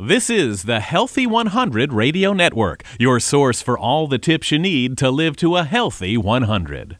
This is the Healthy 100 Radio Network, your source for all the tips you need to live to a healthy 100.